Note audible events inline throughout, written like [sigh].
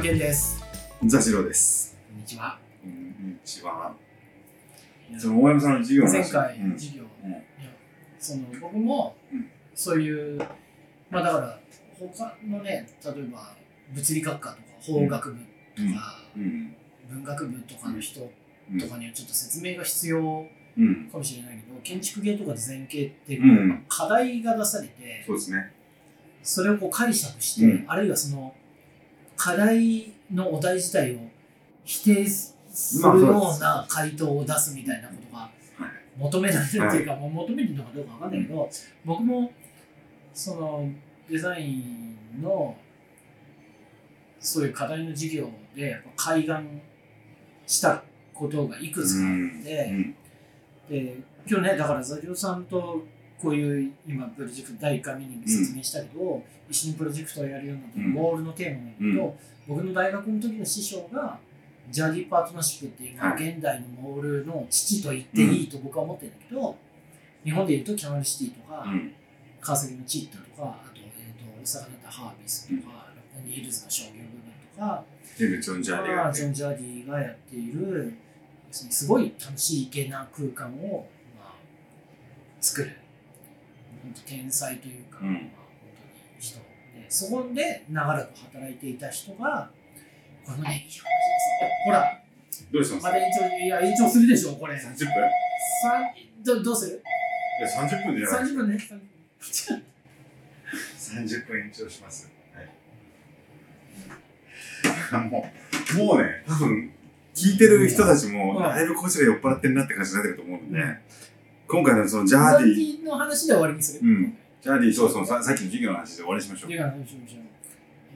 山健です。ザシロです。こんにちは。こんにちは。その大山さんの授業の話前回うん授業、うんその僕もうんそういう、まあだから他のね、例えば物理学科とか法学部とか、うん。文学部とかの人うんとかにはちょっと説明が必要うん。かもしれないけど、建築系とかデザイン系ってうん課題が出されて、そうですね。それをこう解釈して、うんあるいはその課題のお題自体を否定するような回答を出すみたいなことが求められるっていうか、もう求めてるのかどうかわかんないけど、僕もそのデザインのそういう課題の授業でやっぱ開眼したことがいくつかあって、うん。で今日ねだからザジオさんとこういう今プロジェクト第1回目にも説明したけど、一緒にプロジェクトをやるようになっモールのテーマなんだけど、僕の大学の時の師匠がジャーディーパートナーシップっていうのははい。現代のモールの父と言っていいと僕は思ってるんだけど、日本でいうとキャナルシティとか、うん。川崎のチッタとかあと,、えー、と大阪だっハービスとか、六本木ヒルズの商業部分とか、ジョン・ジャーディがまあジョン・ジャーディがやっている要すごい楽しいげな空間を、まあ、作る天才というか、うん。まあ、本当に人でそこで長らく働いていた人がこれもねい。い話ですよほらどうしますまだ延長いや延長するでしょこれ ?30 分どどうする？や、30分でやらない30分ね。30分延長します。はい。もう、もうね、多分、聞いてる人たちも、うん。だいぶこちら酔っ払ってるなって感じになってると思うので、今回のそのジャーディー、ィの話で終わりにするうんジャーディー、そうそう、ささっきの授業の話で終わりにしましょうい。や、もちろんもちろ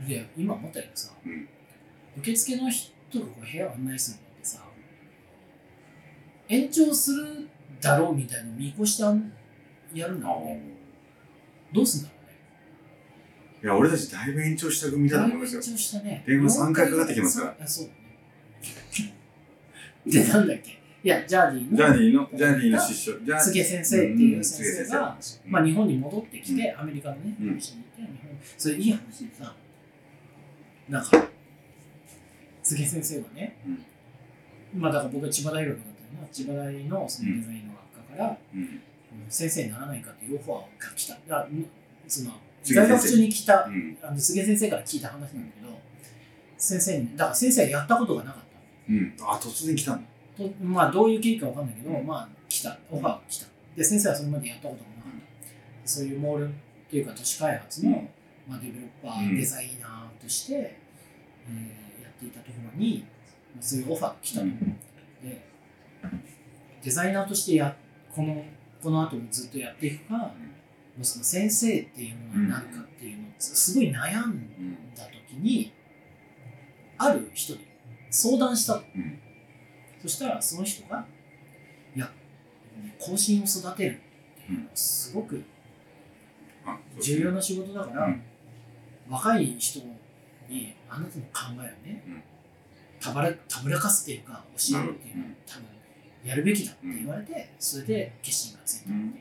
んいや、今思ったけどさ、うん受付の人がこう部屋を案内するのってさ、延長するだろうみたいなの見越してやるんだろうね。どうすんだろうね。いや、俺たちだいぶ延長した組だと思いますよ。長したね。電話三回かかってきますからあ、そうだね。[laughs] で、なんだっけいや、ジャーディのジャーディーの、ジャーディーの師匠、ジャー柘植先生っていう先生。が、うん。まあ、日本に戻ってきて、アメリカのね、うて、日本それいい話でさ、なんか、柘植先生はね、まあだから僕は千葉大学だったの千葉大のそのデザインの学科から、先生にならないかっていうオファーが来た。だその在学中に来た、うん。あの柘植先生から聞いた話なんだけど、先生に、だから先生はやったことがなかった。うん。あ、突然来たんだ。とまあどういう経緯かわかんないけど、うん。まあ来た。オファーが来た。で先生はそれまでやったこともなかった、そういうモールっていうか都市開発の、うん。まあ、デベロッパー、うんデザイナーとして、えーやっていたところに、まあ、そういうオファーが来たと、うん。でデザイナーとしてやこのこの後もずっとやっていくか、その先生っていうものになるかっていうのをすごい悩んだ時にある人に相談したと、うんそしたらその人がいや後進を育てる。っていうのはすごく重要な仕事だから、うん。若い人にあなたの考えをね、うん。たばらたぶらかすっていうか教えるっていうのは多分やるべきだって言われて、それで決心がついたっていう、うん。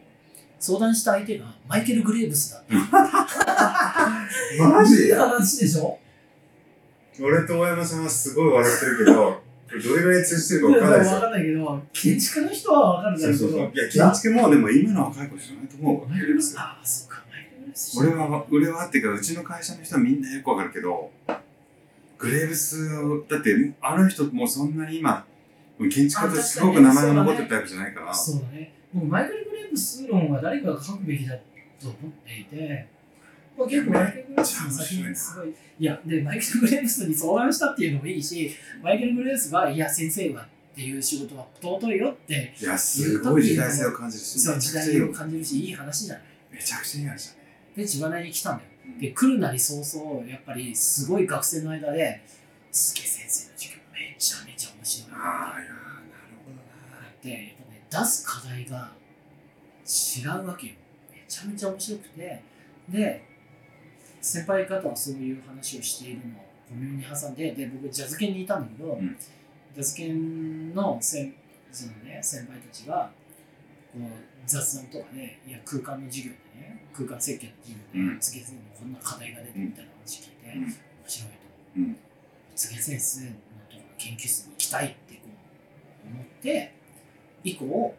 相談した相手がマイケル・グレーブスだって。[laughs] マジいい話でしょ？俺と大山さんはすごい笑ってるけど、どれぐらい通じてるか分かんないですよ。わかんないけど建築家の人はわかるんだけどそうそうそう。いや、建築もでも今の若い子知らないと思うわ。マイケル・スああそうか俺は、俺はっていうか、うちの会社の人はみんなよくわかるけど、グレーブスを、だって、あの人もそんなに今、建築家とすごく名前が残ってるタイプじゃないから、そうだね。もうマイケル・グレーブス論は誰かが書くべきだと思っていて、まあ、結構マイケル・グレーブスすごい、いや、で、マイケル・グレーブスに相談したっていうのもいいし、マイケル・グレーブスが、いや、先生はっていう仕事は尊いよって、いや、すごい時代性を感じるし、そのめ時代を。感じるし、いい話じゃない。めちゃくちゃいい話だね。で、千葉大に来たんだよ。うんで、来るなり早々、やっぱりすごい学生の間で、すげ先生の授業めちゃめちゃ面白い。ああ、いやー、なるほどな。でやっぱね出す課題が違うわけよめちゃめちゃ面白くてで先輩方はそういう話をしているのを小耳に挟んでで僕ジャズ研にいたんだけど、うん。ジャズ研の先その、ね、先輩たちがこう雑談とかねいや空間の授業でね空間設計の授業で、うん。次々にこんな課題が出てみたいな話聞いて、うん。面白いと。うん。柘先生のところの研究室に行きたいってこう思って以降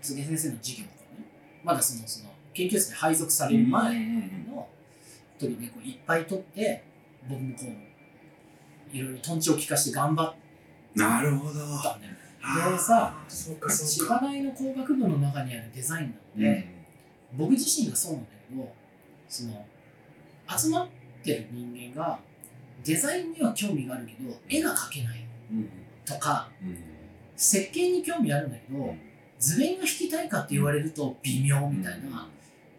柘先生の授業とかねまだそのその研究室に配属される前の時にこういっぱい取って僕もこういろいろとんちを聞かして頑張っなるほど。たんだよ。あーでさ、そうか。千。葉大の工学部の中にあるデザインなので、僕自身がそうなんだけどその集まってる人間がデザインには興味があるけど絵が描けないうんとかうん。設計に興味あるんだけど図面が引きたいかって言われると微妙みたいな、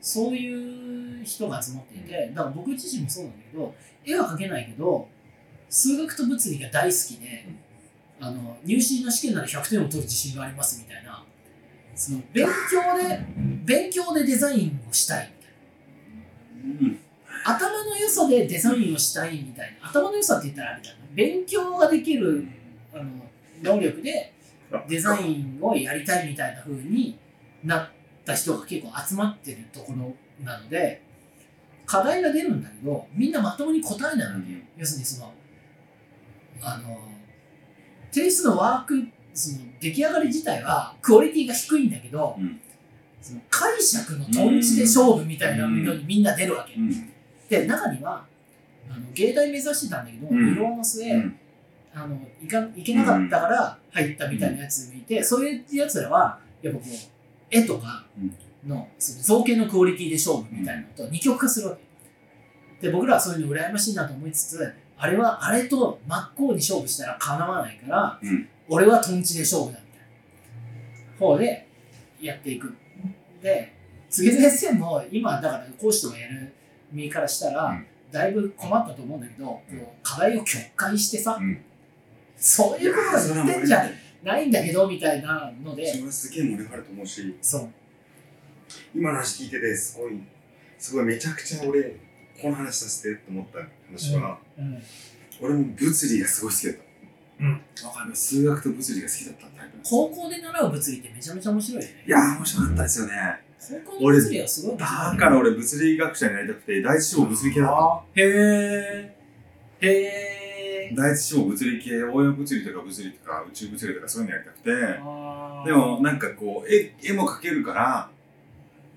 そういう人が集まっていてだから僕自身もそうなんだけど絵は描けないけど数学と物理が大好きで、あの入試の試験なら100点を取る自信がありますみたいなその勉強で勉強でデザインをしたいみたいな。うん。頭の良さでデザインをしたいみたいな。頭の良さって言ったらあれだな。勉強ができるあの能力でデザインをやりたいみたいな風になった人が結構集まってるところなので課題が出るんだけどみんなまともに答えないわけよ。要するにそのあの提出のワークその出来上がり自体はクオリティが低いんだけど、うん。その解釈のトンチで勝負みたいなのにみんな出るわけ、うん。で中にはあの芸大目指してたんだけど、うん。異論の末、うん。あのいかいけなかったから入ったみたいなやつもいて、そういうやつらはやっぱこう絵とかのその造形のクオリティで勝負みたいなのと二極化するわけ。で僕らはそういうの羨ましいなと思いつつあれはあれと真っ向に勝負したらかなわないから、うん。俺はトンチで勝負だみたいな方でやっていく。で杉先生も今だから講師とかやる身からしたら、うん。だいぶ困ったと思うんだけど、こう課題を曲解してさ、うん。そういうことが言ってんじゃないんだけどみたいなので。それはすげえ盛り上がると思うし。そう。今の話聞いててすごいすごいめちゃくちゃ俺この話させてって思った話は、うん俺も物理がすごい好きだった。うん。わかる。数学と物理が好きだったタイプ高校で習う物理ってめちゃめちゃ面白いよね。いやー面白かったですよね。高校の物理はすごいだから俺物理学者になりたくて第一志望物理系だったへえへえ第一志望物理系応用物理とか物理とか宇宙物理とかそういうのやりたくて。でもなんかこう絵絵も描けるから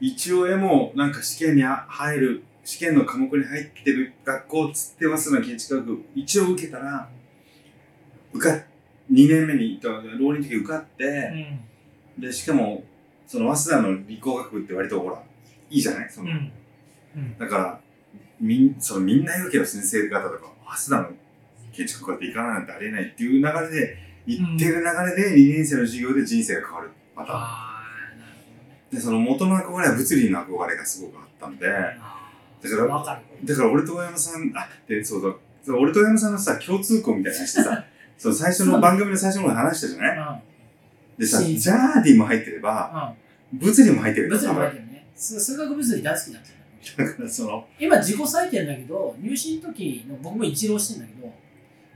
一応絵もなんか試験に入る試験の科目に入ってる学校っつって早稲田の建築学部一応受けたら受かっ2年目に浪人の時受かってうん。でしかもその早稲田の理工学部って割とほらいいじゃない？その、うん。うん。だからみんそのみんな言うけど先生方とか早稲田の建築家って行かないなんてありえないっていう流れで行ってる流れで2年生の授業で人生が変わるパターン。でその元の憧れは物理の憧れがすごくあったんで。だからだから俺と大山さんあでそうそう。そう俺と大山さんのさ共通項みたいな話してさその最初の番組の最初の方で話したじゃない？でさしジャーディも入ってればうん。物理も入ってるうん物理も入っ多てるね。数数学物理大好きだっただからその今自己採点だけど入試の時の僕も一浪してんだけど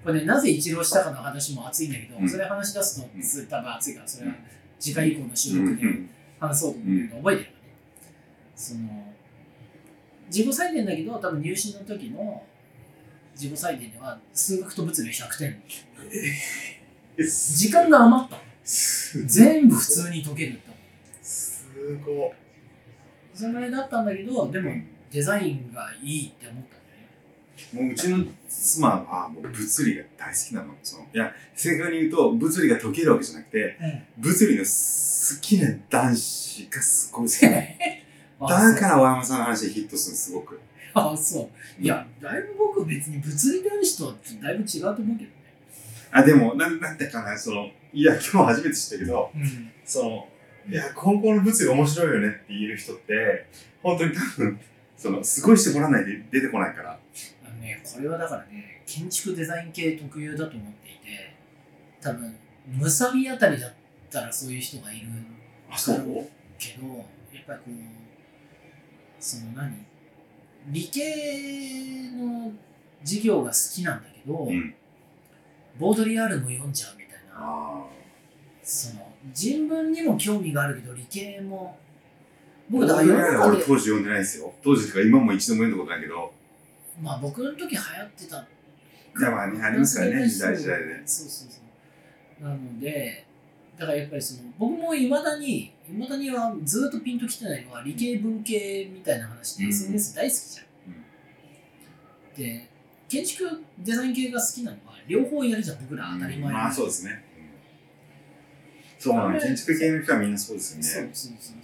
これねなぜ一浪したかの話も熱いんだけど、うん。それ話し出すとつ多分熱いからそれはうん。次回以降の収録で話そうと思うん。だけど、覚えてるかね。その自己採点だけど多分入試の時の自己採点では数学と物理は100点。え時間が余った。す全部普通に解けるってすごい。それぐらいだったんだけどでもデザインがいいって思ったもううちの妻はもう物理が大好きなの。そのいや、正確に言うと物理が解けるわけじゃなくて、物理の好きな男子がすごい好きなの。[laughs] あだから、大山さんの話でヒットするすごく。[laughs] ああそういやだいぶ僕は別に物理男子とはだいぶ違うと思うけどねあ、でも、なんなんだかな、その、いや、今日初めて知ったけど、うんその、いや、高校の物理面白いよねって言える人って、本当に多分、その、すごいしてもらわないで出てこないから。これはだからね建築デザイン系特有だと思っていて多分ムサビあたりだったらそういう人がいるあ、そう？けどやっぱりこうその何？理系の授業が好きなんだけど、うん。ボードリアールも読んじゃうみたいなあその人文にも興味があるけど理系も僕あ。だから世の中俺で当時読んでないですよ。当時とか今も一度も読んだことないけど、まあ僕の時流行ってた。だからねありますからね時代時代で。そうそうそうなのでだからやっぱりその僕もいまだにいまだにはずっとピンときてないのは理系文系みたいな話でうん。SNS 大好きじゃん、で建築デザイン系が好きなのは両方やるじゃん僕ら当たり前まあそうですね、うん。そうなの建築系の人はみんなそうですよね。そうそうそう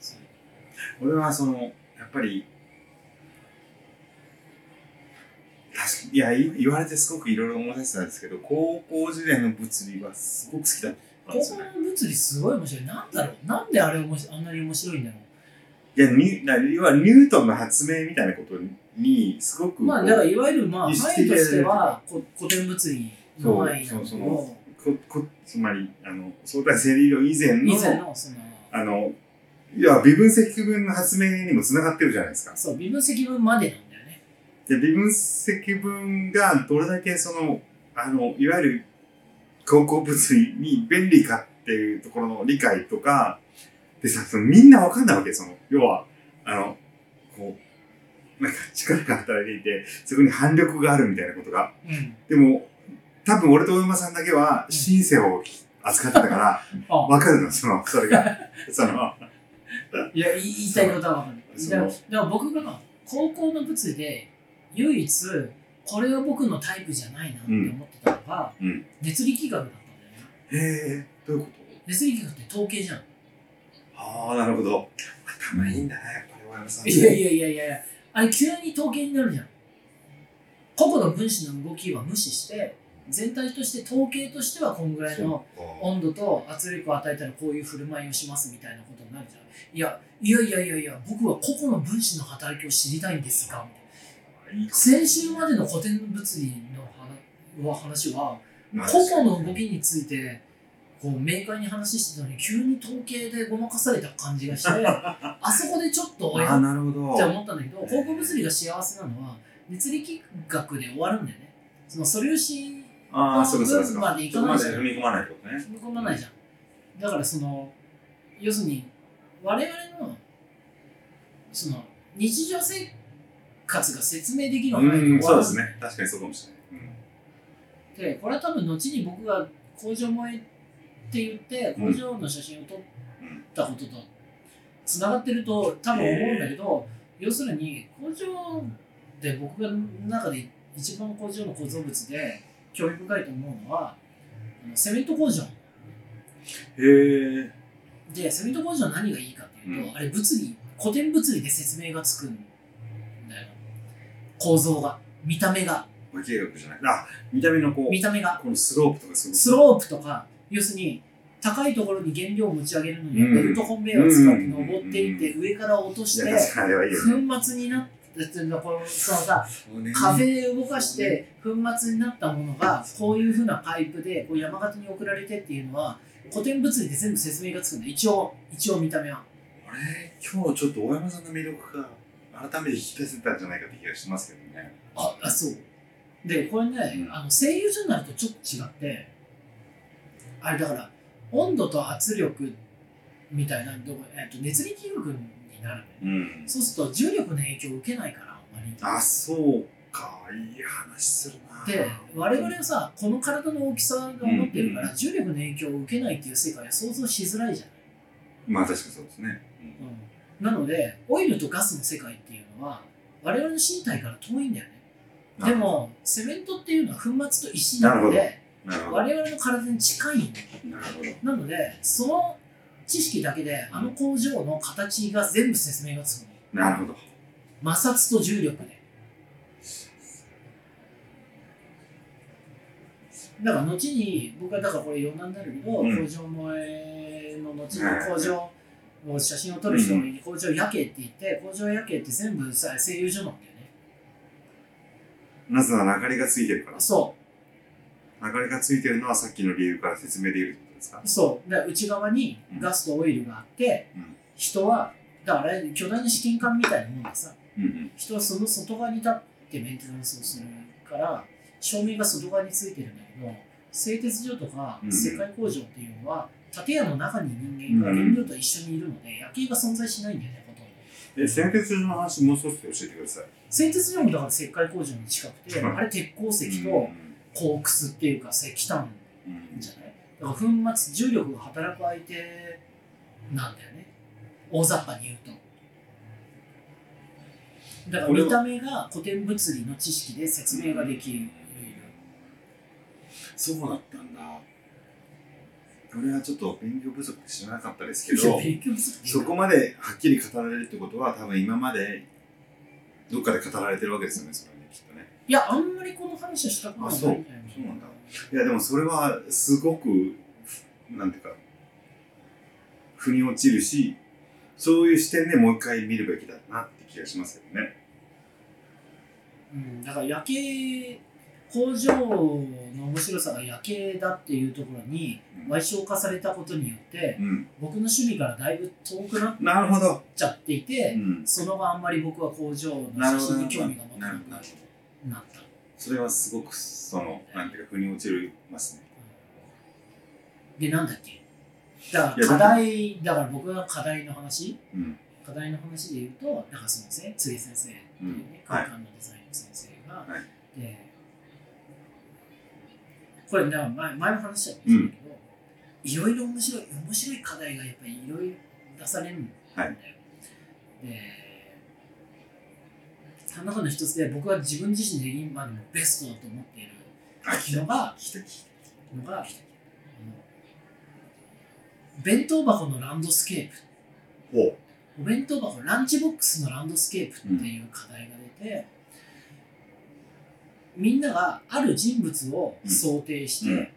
そう。俺はそのやっぱりいやい言われてすごくいろいろ思い出したんですけど高校時代の物理はすごく好きだったん高ですよね。校の物理すごい面白い。なんだろう。なんであれ面白いあんなに面白いんだろいやニュいわゆるニュートンの発明みたいなことにすごくまあだからいわゆるまあ範囲としてはこ古典物理の範囲なの。そうそうをここつまりあの相対性理論以前の以前のその。あのいや微分積分の発明にもつながってるじゃないですか。そう微分積分までなんだよ。ねで微分積分がどれだけそのあのいわゆる高校物理に便利かっていうところの理解とかでさそのみんなわかんないわけその要はあのこうなんか力が働いていてそこに反力があるみたいなことが。うん。でも多分俺と大山さんだけはシンセを扱ってたから [laughs] あわかるのそのそれが。[laughs] その。いや言いたいことは分かんないそうだからだから僕が高校の物理で唯一これは僕のタイプじゃないなって思ってたのが、うん。熱力学だったんだよね。へえどういうこ熱力学って統計じゃん。とああなるほど。頭いいんだねやっぱり大山さん。いやいやいやいやいやあれ急に統計になるじゃん。個々の分子の動きは無視して全体として統計としてはこんぐらいの温度と圧力を与えたらこういう振る舞いをしますみたいなことになるじゃん。いやいやいやいやいや僕は個々の分子の働きを知りたいんですがみたいな先週までの古典物理の話話は個々の動きについてこう明快に話してたのに急に統計でごまかされた感じがして [laughs] あそこでちょっとおあやあなるほど。って思ったんだけど高校物理が幸せなのは熱力学で終わるんだよね。その素粒子ああそうかそうかそう部分まででいかないじゃん。踏み込まないってことね。踏み込まないじゃん。だからその要するに我々のその日常生活が説明できる範囲うんで終わるそうですね。確かにそうかもしれない。でこれは多分後に僕が工場萌えって言って工場の写真を撮ったこととつながってると多分思うんだけど、要するに工場で僕が中で一番工場の構造物で興味深いと思うのはあのセメント工場。うんへえでセメント工場何がいいかっていうと、うん。あれ物理古典物理で説明がつくん構造が見た目が。化学じゃない。あ見た目のこう見た目が。このスロープとかスロープとか要するに高いところに原料を持ち上げるのにうんベルトコンベヤーを使って登っていって上から落として粉末になってこのさ風で動かして粉末になったものがこういうふうなパイプでこう山形に送られてっていうのは古典物理で全部説明がつくんだ。一応一応見た目は。俺今日ちょっと大山さんの魅力が改めて引き出せたんじゃないかって気がしますけどね。ああそう。でこれね、うん。あの声優所になるとちょっと違ってあれだから温度と圧力みたいなえっと熱力学になるねうん。そうすると重力の影響を受けないからあまり。あそうか。いい話するな。で我々はさこの体の大きさが持ってるから、うん重力の影響を受けないっていう世界は想像しづらいじゃない、まあ確かにそうですねなのでオイルとガスの世界っていうのは我々の身体から遠いんだよね。でもセメントっていうのは粉末と石なので我々の体に近いんだよ。なのでその知識だけであの工場の形が全部説明がつくの。なるほど。摩擦と重力で。だから後に僕はだからこれ余談になるけど、うん。工場萌えの後はいに工場を写真を撮る人に工場夜景って言って工場夜景って全部さ声優所なんだよね。なぜなら明かりがついてるから。そ明かりがついてるのはさっきの理由から説明できるってことですか？う。そうで内側にガスとオイルがあって、うん。人はだから巨大な試験管みたいなもんでさうんうん。人はその外側に立ってメンテナンスをするから照明が外側についてるんだけど製鉄所とかうん。石灰工場っていうのは建屋の中に人間が原料と一緒にいるので夜景が存在しないんだよねほとんえ、製鉄所の話もう少し教えてください。製鉄所もだから石灰工場に近くて、うんあれ鉄鉱石とうん。鉱窟っていうか石炭うんじゃない？だから粉末重力が働く相手なんだよね。大雑把に言うと。だから見た目が古典物理の知識で説明ができる、そうだったんだ。俺はちょっと勉強不足で知らなかったですけど、そこまではっきり語られるってことは、多分今までどっかで語られてるわけですよね、それね、きっとね。いやあんまりこの話はしたくないあそうそうなんだいや、でもそれはすごく、なんていうか、腑に落ちるし、そういう視点でもう一回見るべきだなって気がしますけどね。うん、だから夜景工場の面白さが夜景だっていうところにうん賠償化されたことによってうん。僕の趣味からだいぶ遠くなっ。ちゃっていて、うん。その後あんまり僕は工場の。写真に興味が持てなくなった。それはすごく、その、なんていうか、腑に落ちますね。で、なんだっけ？だから課題、だから僕が課題の話、うん。課題の話で言うと、なんかすみません、釣り先生っていうね、うんはい空間のデザインの先生が、はいで、これ、前前も話したんですけど、いろいろ面白い、面白い課題がやっぱりいろいろ出されるんだよ。はいで、その中の一つで僕は自分自身で今でもベストだと思っているはい。のが、のが、弁当箱のランドスケープ。お弁当箱、ランチボックスのランドスケープっていう課題が出て、みんながある人物を想定して、うん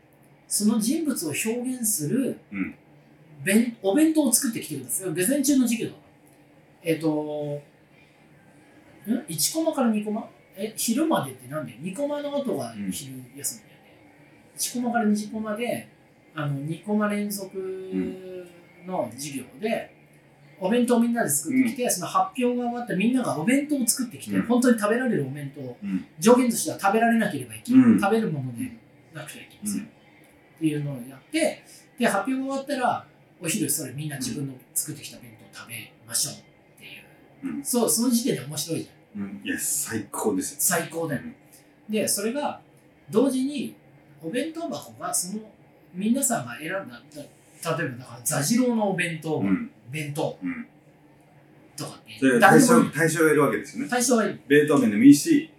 その人物を表現する、うん弁お弁当を作ってきてください。デザイン中の授業だ。えっ、と、ん ?1 コマから2コマ？え、昼までってなんで ?2 コマの後がうん昼休みだよね。1コマから2コマで、あの2コマ連続の授業で、お弁当をみんなで作ってきて、その発表が終わったらみんながお弁当を作ってきて、うん。本当に食べられるお弁当、うん。条件としては食べられなければいけない、うん。食べるものでなくてはいけません、っていうのをやってで発表が終わったらお昼それみんな自分の作ってきた弁当を食べましょうっていう、うん。そうその時点で面白いじゃん。うん。いや、最高ですよ。最高だよ、でそれが同時にお弁当箱がその皆さんが選んだた例えばだから座次郎のお弁当、うん。弁当。うん。とかってそれ誰でもいい。対象、対象がいるわけですよね。対象はいい。ベートーベンでもいい。し、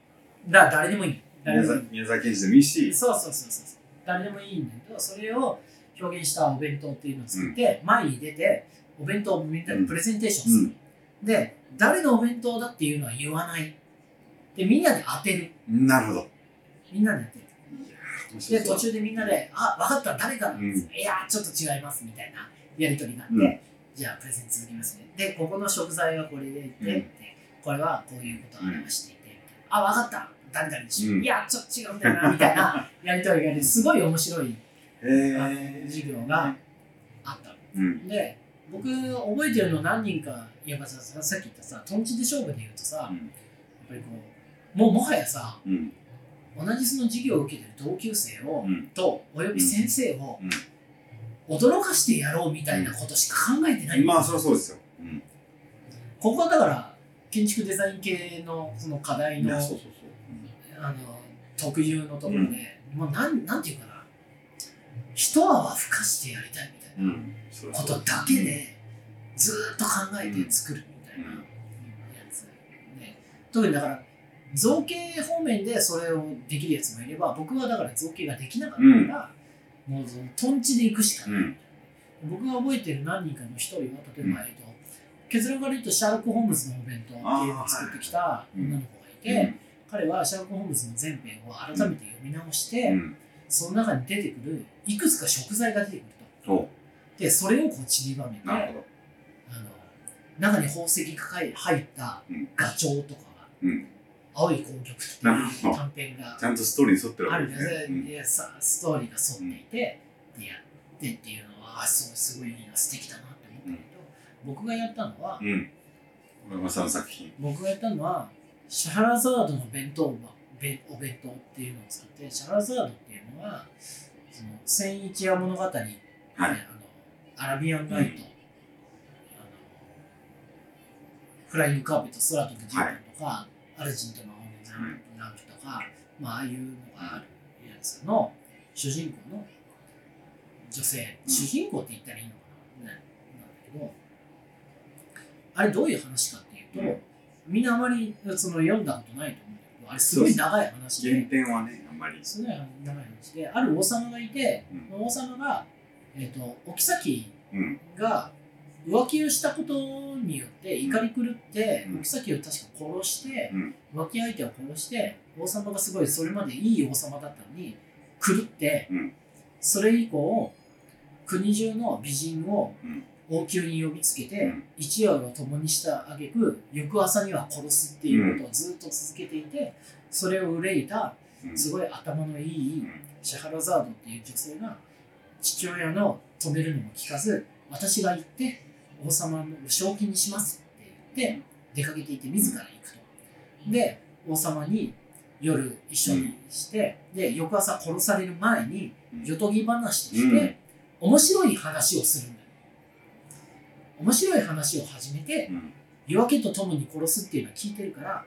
だ誰でもいい。誰でもいい。宮沢宮沢賢治でもいいし、そうそうそうそう誰でもいいんだけどそれを表現したお弁当っていうのを作って、前に出てお弁当をみんなでプレゼンテーションする、で誰のお弁当だっていうのは言わない。でみんなで当てる。なるほど。みんなで当てる。で途中でみんなで「あ分かった誰かなんです、ういやちょっと違います」みたいなやり取りがあって、うんじゃあプレゼン続きますね。でここの食材はこれでいて、うん。でこれはこういうことを表していて、あ分かった。誰々でしょ、う。ん。いやちょっと違うんだよなみたいな [laughs] やり取りがねすごい面白いえ。授業があった。のうん。で僕覚えてるの何人かいやささっき言ったさトンチで勝負で言うとさ、やっぱりこうもうもはやさうん。同じその授業を受けてる同級生を、うん。とおよび先生を、うん驚かしてやろうみたいなことしか考えてない、まあ、そりゃそうですよ。うん。ここはだから建築デザイン系のその課題の。あの特有のところで、もうなんなんていうかな。一泡吹かしてやりたいみたいな。ことだけでずーっと考えて作るみたいなうん。やつ、ね、特にだから造形方面でそれをできるやつもいれば僕はだから造形ができなかったから、もうそのトンチで行くしかない、うん。僕が覚えてる何人かの一人は例えば、うんえっと結論から言うとシャーロック・ホームズのお弁当っていうのを作ってきた女の子がいて、彼はシャーロック・ホームズの全編を改めて読み直して、うん。その中に出てくるいくつか食材が出てくると。おでそれをこう散りばめて。あの中に宝石が入ったうんガチョウとかがうん。「青い紅玉」ってなるほどいう短編がちゃんとストーリーに沿ってるあるんですわけですね。ね。でさストーリーが沿っていて、でやってっていうのはあそうすごいいいな素敵だなって思ったけど、僕がやったのは、うん。うん。小山さんの作品。僕がやったのはシャラザードの弁当ばべお弁当っていうのを作ってシャラザードっていうのはその千一夜物語、はい。ねあのアラビアンナイト、あのフライングカーペット、空飛ぶ絨毯とか、アルジンと魔法のランプとか、まあ、ああいうのがあるやつの主人公の女性、主人公って言ったらいいのかな、ね、なんだけど、あれどういう話かっていうと、うん。みんなあまりその読んだことないと思うんだけど、あれすごい長い話原で、点はね、あんまり。すごい長い話で、ある王様がいて、うん。王様が、えっ、と、お妃うん。が浮気をしたことによって怒り狂って、うん。お妃を確か殺して、うん。浮気相手を殺して王様がすごいそれまでいい王様だったのに狂って、うん。それ以降国中の美人をうん。王宮に呼びつけて、うん。一夜を共にした挙句翌朝には殺すっていうことをずっと続けていて、それを憂いたうん。すごい頭のいいうん。シャハラザードっていう女性が父親の止めるのも聞かず私が行って王様の正気にしますって言って出かけていて自ら行くと。で王様に夜一緒にして、で翌朝殺される前にうんよとぎ話として、うん。面白い話をするんだよ。面白い話を始めてうん。夜明けとともに殺すっていうのは聞いてるから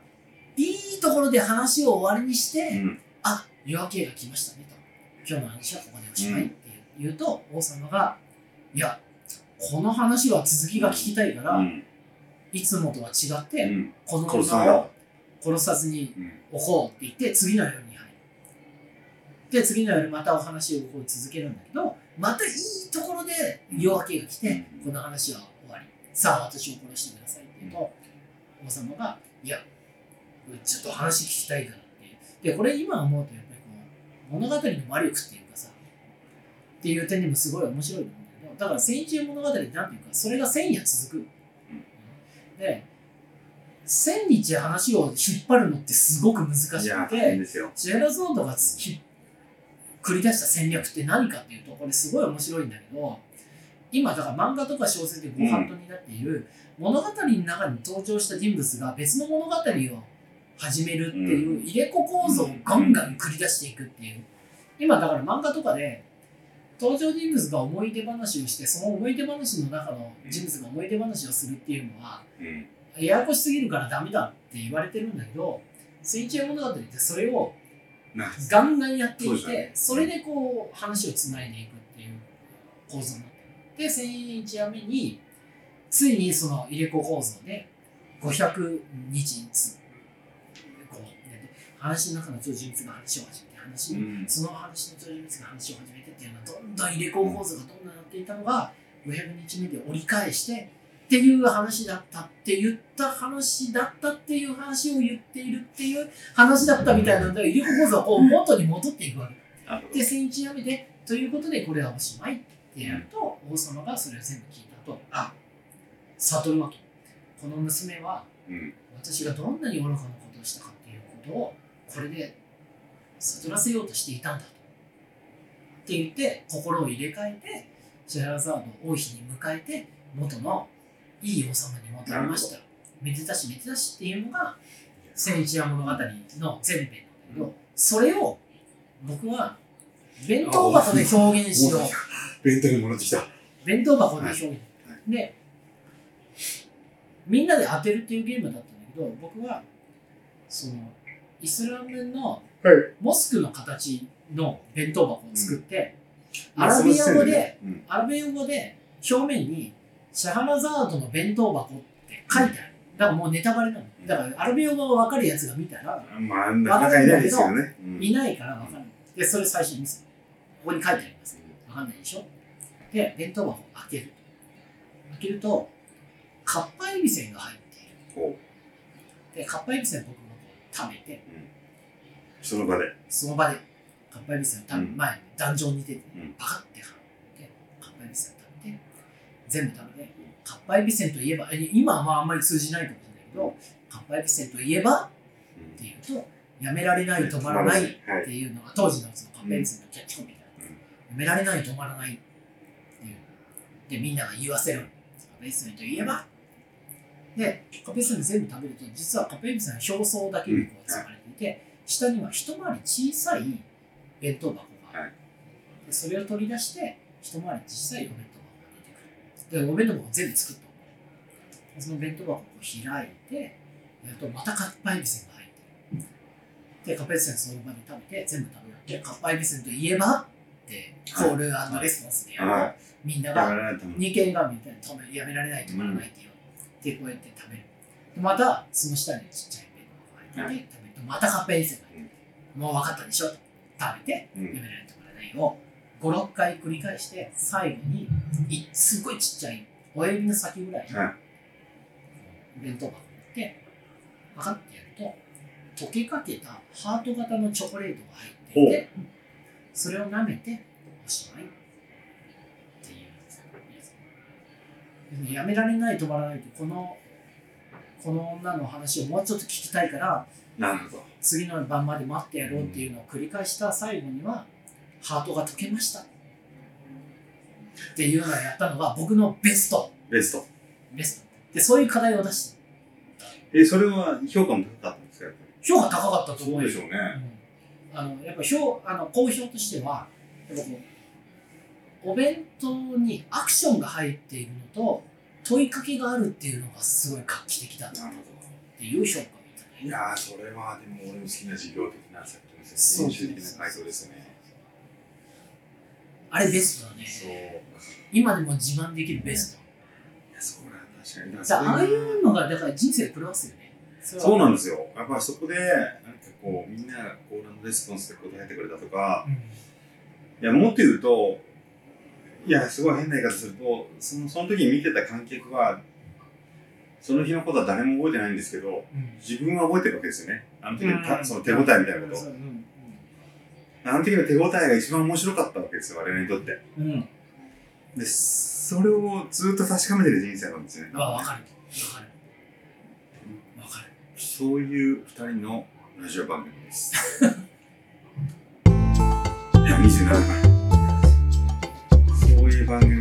いいところで話を終わりにして、うん。あ夜明けが来ましたねと。今日の話はここでおしまいって言うと、王様がいやこの話は続きが聞きたいから、うん。いつもとは違って、うん。この女を殺さずにうん置こうって言って次の夜に入る。で次の夜またお話をこう続けるんだけどまたいいところで夜明けが来て、うん。この話は終わり。さあ私を殺してくださいって言うと、王様がいやちょっと話聞きたいからって。でこれ今思うとやっぱりこう物語の魔力っていうかさっていう点でもすごい面白いだから千一夜物語ってなんていうかそれが千夜続く、で千日話を引っ張るのってすごく難しくて変ですよ。シェラゾーンとがひ繰り出した戦略って何かっていうとこれすごい面白いんだけど今だから漫画とか小説でご法度になっている、物語の中に登場した人物が別の物語を始めるっていう入れ子構造をガンガン繰り出していくっていう今だから漫画とかで登場人物が思い出話をしてその思い出話の中の人物が思い出話をするっていうのはうん。ややこしすぎるからダメだって言われてるんだけど水中物語ってそれをなガンガンやっていてねそれでこう話をつないでいくっていう構造になってる。で1001夜目についにその入れ子構造で500日つこうね話の中の人物が話を始めて話にうん。その話の人物が話を始めてっていうのはどんどん入れ子構造がどんどんなっていたのが500日目で折り返してっていう話だったって言った話だったっていう話を言っているっていう話だったみたいなんで入れ子構造はこう元に戻っていくわけ。で千一やめてということでこれはおしまいってやると王様がそれを全部聞いた後あ悟るわけこの娘はうん。私がどんなに愚かなことをしたかっていうことをこれで悟らせようとしていたんだと。って言って心を入れ替えてシェラザードを王妃に迎えて元のいい王様に戻りました。めでたしめでたしっていうのが千一夜物語の前編なんだけどそれを僕は弁当箱で表現しよう。弁当に戻ってきた。弁当箱で表現、でみんなで当てるっていうゲームだったんだけど僕はそのイスラムのモスクの形の弁当箱を作って、アラビア語で、うん。アラビア語で表面にシャハラザードの弁当箱って書いてある。だからもうネタバレなの。だからアラビア語が分かるやつが見たらまあ、なかなかいないですよね。うん。いないから分かる。でそれ最初に見せる。ここに書いてあります。分かんないでしょ。で弁当箱を開ける。開けるとカッパエビせんが入っている。ほでカッパエビせん僕も食べて。うその場で。その場でカッパエビせんを食べ、うん前に壇上に出てうん。パカッて買ってカッパエビせんを食べて全部食べてカッパエビせんといえばえ今はまああんまり通じないかもしれないけどカッパエビせんといえばっていうとやめられない止まらないはいっていうのが当時のそのカッパエビせんのキャッチコピーだやめられない止まらないっていう。でみんなが言わせるカッパエビせんといえばでカッパエビせん全部食べると実はカッパエビせんは表層だけにこう積まれていて、下には一回り小さい弁当箱がある、それを取り出して一回り小さいお弁当箱が出てくる。でお弁当箱全部作ったのその弁当箱を開いてやるとまたかっぱえびせんが入ってる。でかっぱえびせんその場に食べて全部食べてかっぱえびせんといえばってコールレスポンスでやる。と、はみんなが二軒がみたいな止めやめられない止まらないっていう、でこうやって食べる。でまたその下にちっちゃい弁当が入ってて食べるとまたかっぱえびせんが入ってる、もう分かったでしょと。食べてうんやめられない止まらないを56回繰り返して最後にいすごいちっちゃい親指の先ぐらいのは弁当箱に行ってパカッてやると溶けかけたハート型のチョコレートが入っていてそれを舐めておしまいっていうやつやめられない止まらないとこのこの女の話をもうちょっと聞きたいからなるほど。次の晩まで待ってやろうっていうのを繰り返した最後にはハートが溶けましたっていうのをやったのが僕のベスト。ベスト。ベスト。でそういう課題を出してえそれは評価も高かったんですか？評価高かったと思うよ。そうでしょうね。うん。あのやっぱ評あの好評としてはやっぱこうお弁当にアクションが入っているのと問いかけがあるっていうのがすごい画期的だっなるほていう評価をいたいいたやーそれはでも俺の好きな授業的なさっきのそう先習的な回答ですよね。あれベストだね。そうい今でも自慢できるベスト。やそれは確かに。ああいうのがだから人生狂わすよね。そう。なんでですよ。やっぱそこでなんかこうみんながコーラのレスポンスで答えてくれたとかいやもっと言うといやすごい変な言い方する。とそのその時に見てた観客はその日のことは誰も覚えてないんですけど自分は覚えてるわけですよね。あの時のたその手応えみたいなこと。うん。うん。あの時の手応えが一番面白かったわけですよ我々にとって。うん。うんでそれをずっと確かめてる人生なんですね。あ分かる。分かる。分かる。そういう二人のラジオ番組です。[laughs] いや27回 Bangladesh.